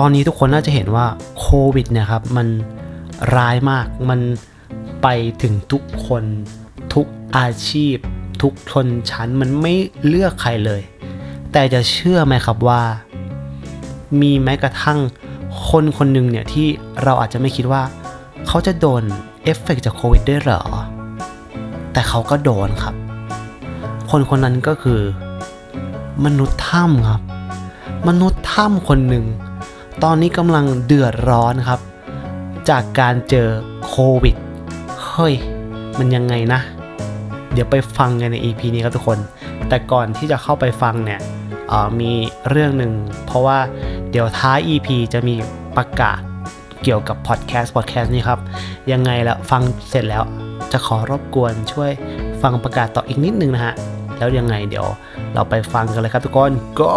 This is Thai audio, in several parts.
ตอนนี้ทุกคนน่าจะเห็นว่าโควิดเนี่ยครับมันร้ายมาก มันไปถึงทุกคนทุกอาชีพ ทุกชนชั้นมันไม่เลือกใครเลย แต่จะเชื่อไหมครับว่า มีแม้กระทั่งคนคนหนึ่งเนี่ยที่เราอาจจะไม่คิดว่า เขาจะโดนเอฟเฟกต์จากโควิดด้วยเหรอ แต่เขาก็โดนครับ คนคนนั้นก็คือ มนุษย์ถ้ำครับ มนุษย์ถ้ำคนหนึ่ง ตอนนี้กำลังเดือดร้อนครับ จากการเจอโควิด เฮ้ย มันยังไงนะ เดี๋ยวไปฟังกันใน EP นี้ครับทุกคน แต่ก่อนที่จะเข้าไปฟังเนี่ยมีเรื่องหนึ่ง เพราะว่าเดี๋ยวท้าย EP จะมีประกาศเกี่ยวกับพอดแคสต์พอดแคสต์นี้ครับ ยังไงละฟังเสร็จแล้วจะขอรบกวนช่วยฟังประกาศต่ออีกนิดนึงนะฮะ แล้วยังไงเดี๋ยวเราไปฟังกันเลยครับทุกคน go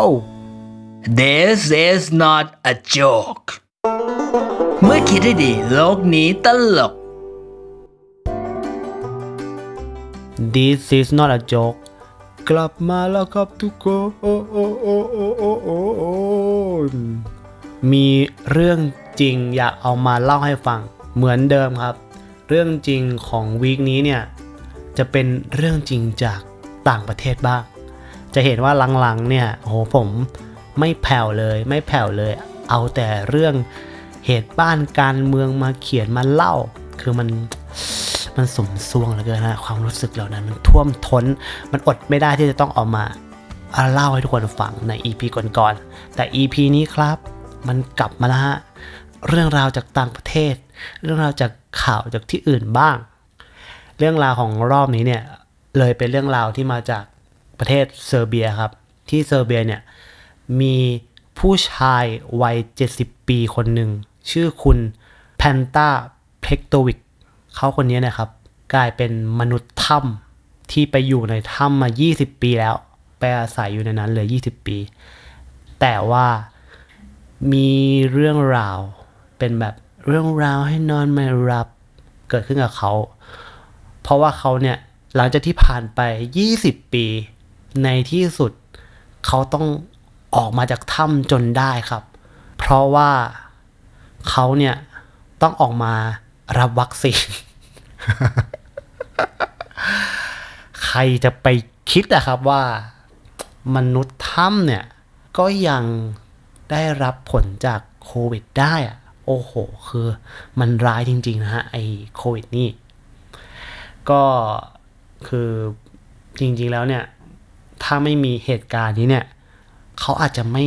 This is not a joke เมื่อคิดให้ดีโลกนี้ตลก This is not a joke กลับมาแล้วครับทุกคนมีเรื่องจริงอยากเอามาเล่าให้ฟัง เหมือนเดิมครับ เรื่องจริงของวีคนี้เนี่ย จะเป็นเรื่องจริงจากต่างประเทศบ้าง จะเห็นว่าหลังๆเนี่ยโหผม ไม่แผ่วเลยไม่แผ่วเลย เอาแต่เรื่องเหตุบ้านการเมืองมาเขียนมาเล่า คือมันมันสมซวงเหลือเกินนะความรู้สึกเหล่านั้นมันท่วมท้น มันอดไม่ได้ที่จะต้องเอามาเล่าให้ทุกคนฟังใน EP ก่อนๆแต่ EP นี้ครับ มันกลับมาแล้วฮะเรื่องราวจากต่างประเทศ เรื่องราวจากข่าวจากที่อื่นบ้าง เรื่องราวของรอบนี้เนี่ยเลยเป็นเรื่องราวที่มาจากประเทศเซอร์เบียครับ ที่เซอร์เบียเนี่ย มีผู้ชายวัย 70 ปีคนหนึ่ง ชื่อคุณแพนตาเพ็กโตวิกเขาคนนี้นะครับ กลายเป็นมนุษย์ถ้ำที่ไปอยู่ในถ้ำมา 20 ปีแล้ว ไปอาศัยอยู่ในนั้นเลย 20 ปี แต่ว่ามีเรื่องราวเป็นแบบเรื่องราวให้นอนไม่รับเกิดขึ้นกับเขา เพราะว่าเขาเนี่ยหลังจากที่ผ่านไป 20 ปี ในที่สุดเขาต้อง ออกมาจากถ้ำจนได้ครับ เพราะว่าเขาเนี่ยต้องออกมารับวัคซีน ใครจะไปคิดอะครับว่ามนุษย์ถ้ำเนี่ย ก็ยังได้รับผลจากโควิดได้อะโอ้โห คือมันร้ายจริง ๆ นะฮะ ไอโควิดนี่ ก็คือจริง ๆ แล้วเนี่ย ถ้าไม่มีเหตุการณ์นี้เนี่ย เขาอาจจะไม่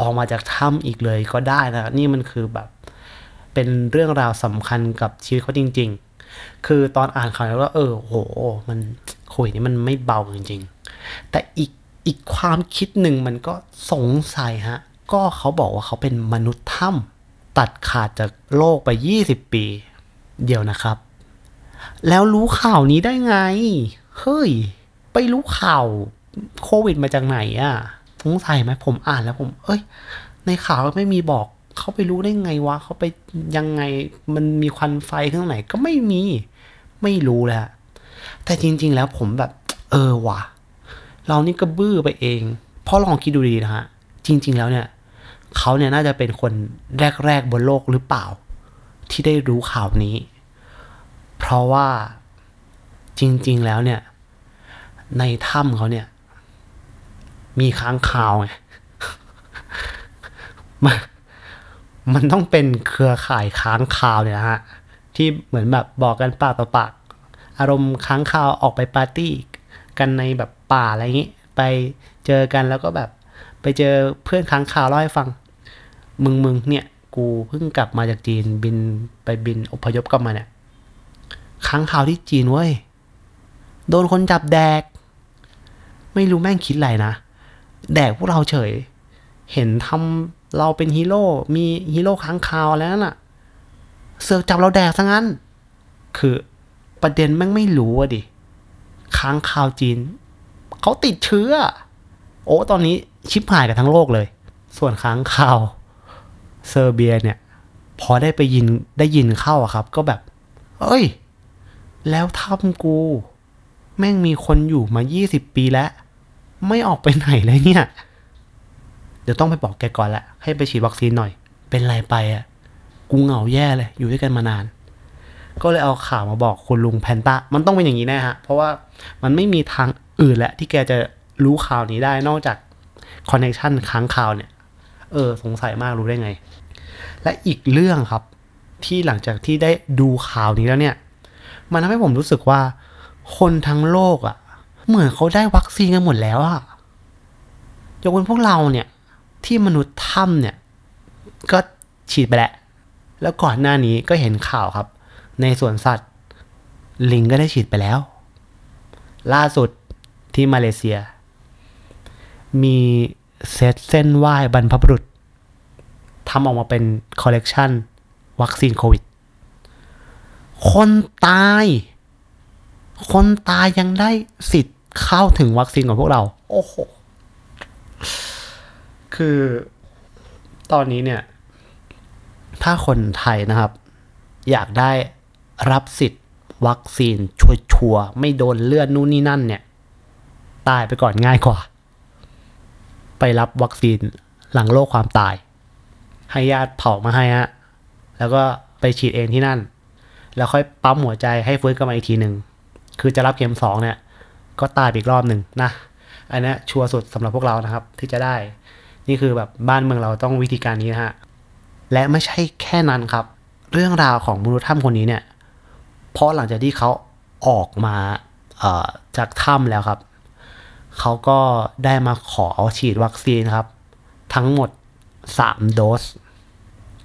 ออกมาจากถ้ำอีกเลยก็ได้นะนี่มันคือแบบ เป็นเรื่องราวสำคัญกับชีวิตเขาจริง ๆ คือตอนอ่านข่าวแล้วก็เออโห มันโควิดนี่มันไม่เบาจริง ๆ แต่อีกอีกความคิดหนึ่งมันก็สงสัยฮะ ก็เขาบอกว่าเขาเป็นมนุษย์ถ้ำตัดขาดจากโลกไป 20 ปี เดียวนะครับ แล้วรู้ข่าวนี้ได้ไง เฮ้ย ไปรู้ข่าวโควิดมาจากไหนอะส งสัยไหมผมอ่านแล้วผม เอ้ย ในข่าวไม่มีบอก เขาไปรู้ได้ไงวะเขาไปยังไงมันมีควันไฟข้างไหนก็ไม่มี ไม่รู้แหละแต่จริง ๆ แล้วผมแบบ เออว่ะ เรานี่ก็บื้อไปเอง เพราะลองคิดดูดีนะฮะ จริง ๆ แล้วเนี่ยเขาเนี่ยน่าจะเป็นคนแรก ๆ บนโลกหรือเปล่า ที่ได้รู้ข่าวนี้ เพราะว่าจริง ๆ แล้วเนี่ย ในถ้ำเขาเนี่ย มีค้างคาวไงมันมันต้องเป็นเครือข่ายค้างคาวเนี่ยนะฮะ ที่เหมือนแบบบอกกันปากต่อปาก อารมณ์ค้างคาวออกไปปาร์ตี้กันในแบบป่าอะไรอย่างงี้ ไปเจอกันแล้วก็แบบ ไปเจอเพื่อนค้างคาวเล่าให้ฟัง มึงมึงเนี่ย กูเพิ่งกลับมาจากจีนบินไปบินอพยพกลับมาเนี่ยค้างคาวที่จีนเว้ย โดนคนจับแดก ไม่รู้แม่งคิดอะไรนะ แดกพวกเราเฉย เห็นทำเราเป็นฮีโร่ มีฮีโร่ค้างคาวแล้วน่ะ เสือกจับเราแดกซะงั้น คือประเด็นแม่งไม่รู้อะดิ ค้างคาวจีน เขาติดเชื้อ โอ้ตอนนี้ชิบหายกันทั้งโลกเลย ส่วนค้างคาวเซอร์เบียเนี่ย พอได้ไปยินได้ยินเข้าอะครับ ก็แบบ เอ้ย แล้วถ้ำกู แม่งมีคนอยู่มา 20 ปีแล้ว ไม่ออกไปไหนเลยเนี่ย เดี๋ยวต้องไปบอกแกก่อนแหละ ให้ไปฉีดวัคซีนหน่อย เป็นไรไปอะ กูเหงาแย่เลย อยู่ด้วยกันมานาน ก็เลยเอาข่าวมาบอกคุณลุงแพนต้า มันต้องเป็นอย่างนี้แน่ฮะ เพราะว่ามันไม่มีทางอื่นแหละ ที่แกจะรู้ข่าวนี้ได้นอกจากคอนเน t ชันค้างข่าวเนี่ย เออ สงสัยมากรู้ได้ไง และอีกเรื่องครับ ที่หลังจากที่ได้ดูข่าวนี้แล้วเนี่ย มันทำให้ผมรู้สึกว่า คนทั้งโลกอะ่ะ เหมือนเขาได้วัคซีนกันหมดแล้วอะยกเว้นพวกเราเนี่ย ที่มนุษย์ถ้ำเนี่ย ก็ฉีดไปแล้ว แล้วก่อนหน้านี้ก็เห็นข่าวครับ ในสวนสัตว์ ลิงก็ได้ฉีดไปแล้ว ล่าสุดที่มาเลเซีย มีเซตเซ่นไหว้บรรพบุรุษทำออกมาเป็นคอลเลกชันวัคซีนโควิด คนตาย คนตายยังได้สิทธิ์ เข้าถึงวัคซีนของพวกเรา โอ้โห คือตอนนี้เนี่ย ถ้าคนไทยนะครับ อยากได้รับสิทธิ์วัคซีนชัวร์ๆไม่โดนเลื่อนนู่นนี่นั่นเนี่ย ตายไปก่อนง่ายกว่า ไปรับวัคซีนหลังโรคความตาย ให้ญาติเผามาให้ฮะ แล้วก็ไปฉีดเองที่นั่น แล้วค่อยปั๊มหัวใจให้ฟื้นกลับมาอีกทีหนึ่ง คือจะรับเข็มสองเนี่ย ก็ตายอีกรอบหนึ่งนะ อันนี้ชัวร์สุดสำหรับพวกเรานะครับ ที่จะได้ นี่คือแบบบ้านเมืองเราต้องวิธีการนี้นะฮะ และไม่ใช่แค่นั้นครับ เรื่องราวของมนุษย์ถ้ำคนนี้เนี่ยเพราะหลังจากที่เขาออกมาจากถ้ำแล้วครับ เขาก็ได้มาขอฉีดวัคซีนครับ ทั้งหมด 3 โดส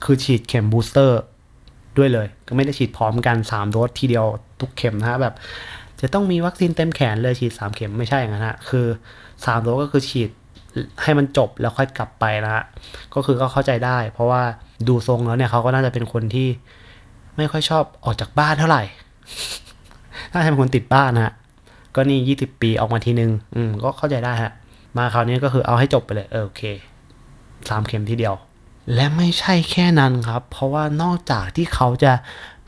คือฉีดเข็มบูสเตอร์ด้วยเลย ก็ไม่ได้ฉีดพร้อมกัน 3 โดสทีเดียวทุกเข็มนะฮะแบบ จะต้องมีวัคซีนเต็มแขนเลยฉีด 3 เข็มไม่ใช่อย่างนั้นฮะคือ3โดสก็คือฉีดให้มันจบแล้วค่อยกลับไปนะฮะก็คือก็เข้าใจได้ เพราะว่าดูทรงแล้วเนี่ยเขาก็น่าจะเป็นคนที่ไม่ค่อยชอบออกจากบ้านเท่าไหร่น่าจะเป็นคนติดบ้านนะฮะก็นี่ยี่สิบปีออกมาทีนึง อืมก็เข้าใจได้ฮะ มาคราวนี้ก็คือเอาให้จบไปเลยเออโอเคสามเข็มทีเดียว และไม่ใช่แค่นั้นครับ เพราะว่านอกจากที่เขาจะ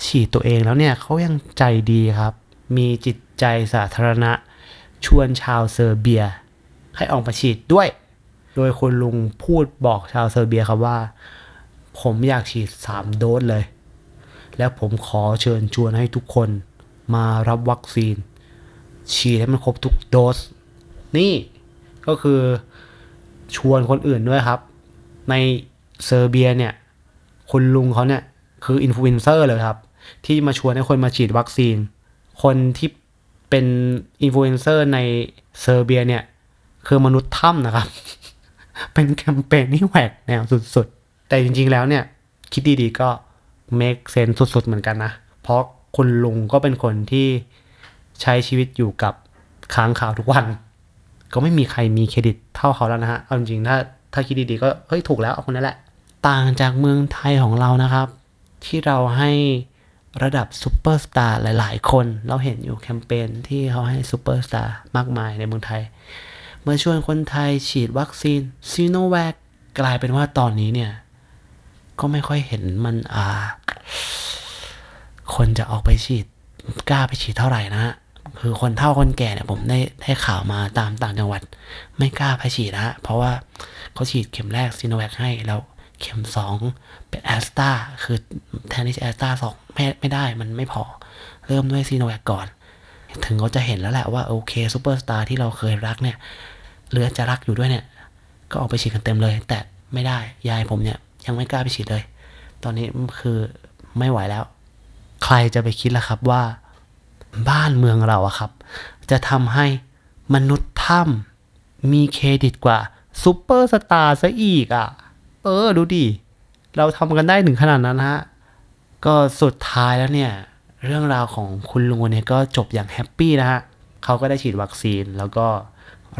ฉีดตัวเองแล้วเนี่ยเขายังใจดีครับ มีจิตใจสาธารณะ ชวนชาวเซอร์เบีย ให้ออกมาฉีดด้วย โดยคุณลุงพูดบอกชาวเซอร์เบียครับว่า ผมอยากฉีดสามโดสเลย แล้วผมขอเชิญชวนให้ทุกคนมารับวัคซีน ฉีดให้มันครบทุกโดส นี่ก็คือชวนคนอื่นด้วยครับ ในเซอร์เบียเนี่ยคุณลุงเขาเนี่ยคืออินฟลูเอนเซอร์เลยครับ ที่มาชวนให้คนมาฉีดวัคซีน คนที่เป็นอินฟลูเอนเซอร์ในเซอร์เบียเนี่ย คือมนุษย์ถ้ำนะครับ เป็นแคมเปญที่แหวกแนวสุดๆ แต่จริงๆแล้วเนี่ย คิดดีๆก็ make sense สุดๆเหมือนกันนะ เพราะคุณลุงก็เป็นคนที่ใช้ชีวิตอยู่กับค้างคาวทุกวัน ก็ไม่มีใครมีเครดิตเท่าเขาแล้วนะฮะเอาจริงๆถ้าถ้าคิดดีๆก็เฮ้ยถูกแล้วเอาคนนั้นแหละ ต่างจากเมืองไทยของเรานะครับ ที่เราให้ ระดับซูเปอร์สตาร์หลายๆ คน เราเห็นอยู่แคมเปญที่เขาให้ซูเปอร์สตาร์มากมายในเมืองไทย เมื่อชวนคนไทยฉีดวัคซีนซีโนแวคกลายเป็นว่าตอนนี้เนี่ย ก็ไม่ค่อยเห็นมันอ่า คนจะออกไปฉีดกล้าไปฉีดเท่าไหร่นะฮะคือคนเฒ่าคนแก่เนี่ยผมได้ได้ข่าวมาตามต่างจังหวัด ไม่กล้าไปฉีดนะฮะเพราะว่าเขาฉีดเข็มแรกซีโนแวคให้แล้ว เข็มสองเป็นแอสตราคือแทนที่จะแอสตราสองไม่ไม่ได้มันไม่พอ เริ่มด้วยซีโนแวคก่อน ถึงเขาจะเห็นแล้วแหละว่า โอเคซูเปอร์สตาร์ที่เราเคยรักเนี่ยหรือจะรักอยู่ด้วยเนี่ย ก็ออกไปฉีดกันเต็มเลย แต่ไม่ได้ยายผมเนี่ย ยังไม่กล้าไปฉีดเลย ตอนนี้คือไม่ไหวแล้ว ใครจะไปคิดล่ะครับว่า บ้านเมืองเราอะครับ จะทำให้มนุษย์ถ้ำมีเครดิตกว่าซูเปอร์สตาร์ซะอีกอะ เออ ดูดิ เราทำกันได้ถึงขนาดนั้นฮะ ก็สุดท้ายแล้วเนี่ย เรื่องราวของคุณลุงคนนี้ก็จบอย่าง happy นะฮะเขาก็ได้ฉีดวัคซีน แล้วก็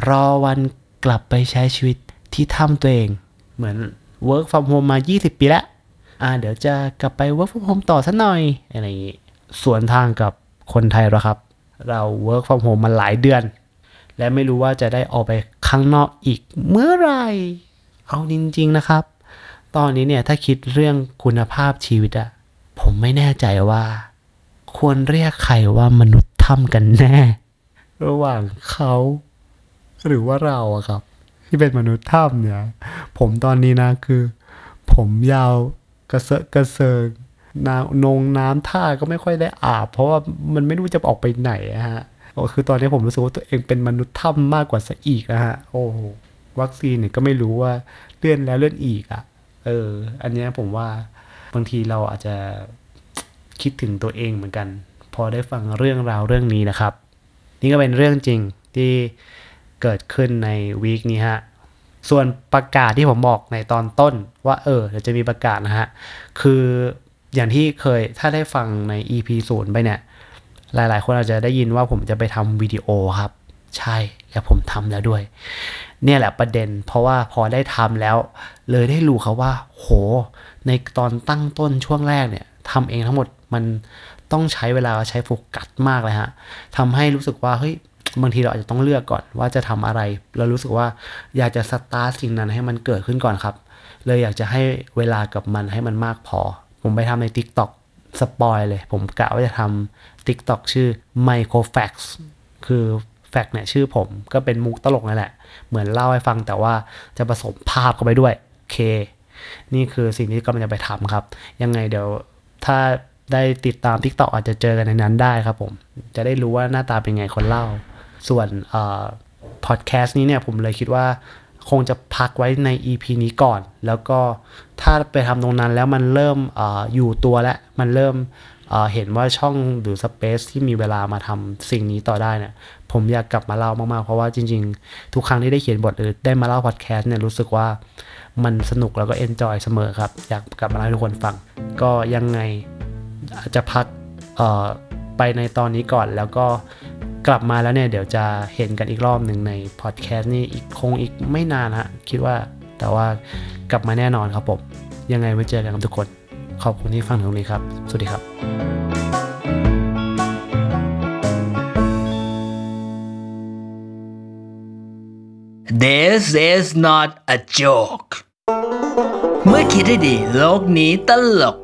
รอวันกลับไปใช้ชีวิตที่ถ้ำตัวเอง เหมือน work from home มา 20 ปีแล้วอ่า เดี๋ยวจะกลับไป work from home ต่อสักหน่อย อะไรอย่างงี้ส่วนทางกับคนไทยเราครับ เรา work from home มาหลายเดือน และไม่รู้ว่าจะได้ออกไปข้างนอกอีกเมื่อไหร่ เอาจริง ๆ นะครับ ตอนนี้เนี่ยถ้าคิดเรื่องคุณภาพชีวิตอะผมไม่แน่ใจว่า ควรเรียกใครว่ามนุษย์ถ้ำกันแน่ ระหว่างเขา หรือว่าเราอะครับ ที่เป็นมนุษย์ถ้ำเนี่ย ผมตอนนี้นะคือ ผมยาวกระเซาะกระเซิงน้ำนงน้ำท่าก็ไม่ค่อยได้อาบ เพราะว่ามันไม่รู้จะออกไปไหนอะฮะโอ้คือตอนนี้ผมรู้สึกว่าตัวเองเป็นมนุษย์ถ้ำมากกว่าซะอีกนะฮะ โอ้โหวัคซีนเนี่ยก็ไม่รู้ว่าเลื่อนแล้วเลื่อนอีกอะ เออ อันเนี้ยผมว่าบางทีเราอาจจะคิดถึงตัวเองเหมือนกัน พอได้ฟังเรื่องราวเรื่องนี้นะครับ นี่ก็เป็นเรื่องจริงที่เกิดขึ้นในวีคนี้ฮะส่วนประกาศที่ผมบอกในตอนต้นว่าเออเดี๋ยวจะมีประกาศนะฮะ คืออย่างที่เคยถ้าได้ฟังใน EP ศูนย์ไปเนี่ย หลายๆ คนอาจจะได้ยินว่าผมจะไปทำวิดีโอครับ ใช่ แล้วผมทำแล้วด้วย เนี่ยแหละประเด็น เพราะว่าพอได้ทำแล้ว เลยได้รู้ครับว่า โห ในตอนตั้งต้นช่วงแรกเนี่ยทำเองทั้งหมดมันต้องใช้เวลาใช้โฟกัสมากเลยฮะทำให้รู้สึกว่าเฮ้ยบางทีเราอาจจะต้องเลือกก่อนว่าจะทำอะไร เรารู้สึกว่าอยากจะสตาร์ทสิ่งนั้นให้มันเกิดขึ้นก่อนครับ เลยอยากจะให้เวลากับมันให้มันมากพอ ผมไปทำใน TikTok spoil เลย ผมกะว่าจะทำ TikTok ชื่อ Microfacts คือ fact เนี่ยชื่อผมก็เป็นมุกตลกนั่นแหละ เหมือนเล่าให้ฟังแต่ว่าจะผสมภาพเข้าไปด้วยเค นี่คือสิ่งที่กำลังจะไปทำครับ ยังไงเดี๋ยวถ้าได้ติดตาม TikTok อาจจะเจอกันในนั้นได้ครับผม จะได้รู้ว่าหน้าตาเป็นไงคนเล่า ส่วนพอดแคสต์นี้เนี่ยผมเลยคิดว่าคงจะพักไว้ใน EP นี้ก่อน แล้วก็ถ้าไปทำตรงนั้นแล้วมันเริ่มออยู่ตัวแล้ว มันเริ่ม เห็นว่าช่องหรือสเปซที่มีเวลามาทำสิ่งนี้ต่อได้เนี่ยผมอยากกลับมาเล่ามากๆ เพราะว่าจริง ๆ ทุกครั้งที่ได้เขียนบทหรือได้มาเล่าพอดแคสต์เนี่ยรู้สึกว่ามันสนุกแล้วก็ enjoy เสมอครับ อยากกลับมาเล่าให้ทุกคนฟัง ก็ยังไงจะพักไปในตอนนี้ก่อนแล้วก็กลับมาแล้วเนี่ย เดี๋ยวจะเห็นกันอีกรอบหนึ่งในพอดแคสต์นี่อีกคงอีกไม่นานฮะคิดว่าแต่ว่ากลับมาแน่นอนครับผม ยังไงไว้เจอกันครับทุกคน ขอบคุณที่ฟังถึงตรงนี้ครับ สวัสดีครับ This is not a joke เมื่อคิดให้ดีโลกนี้ตลก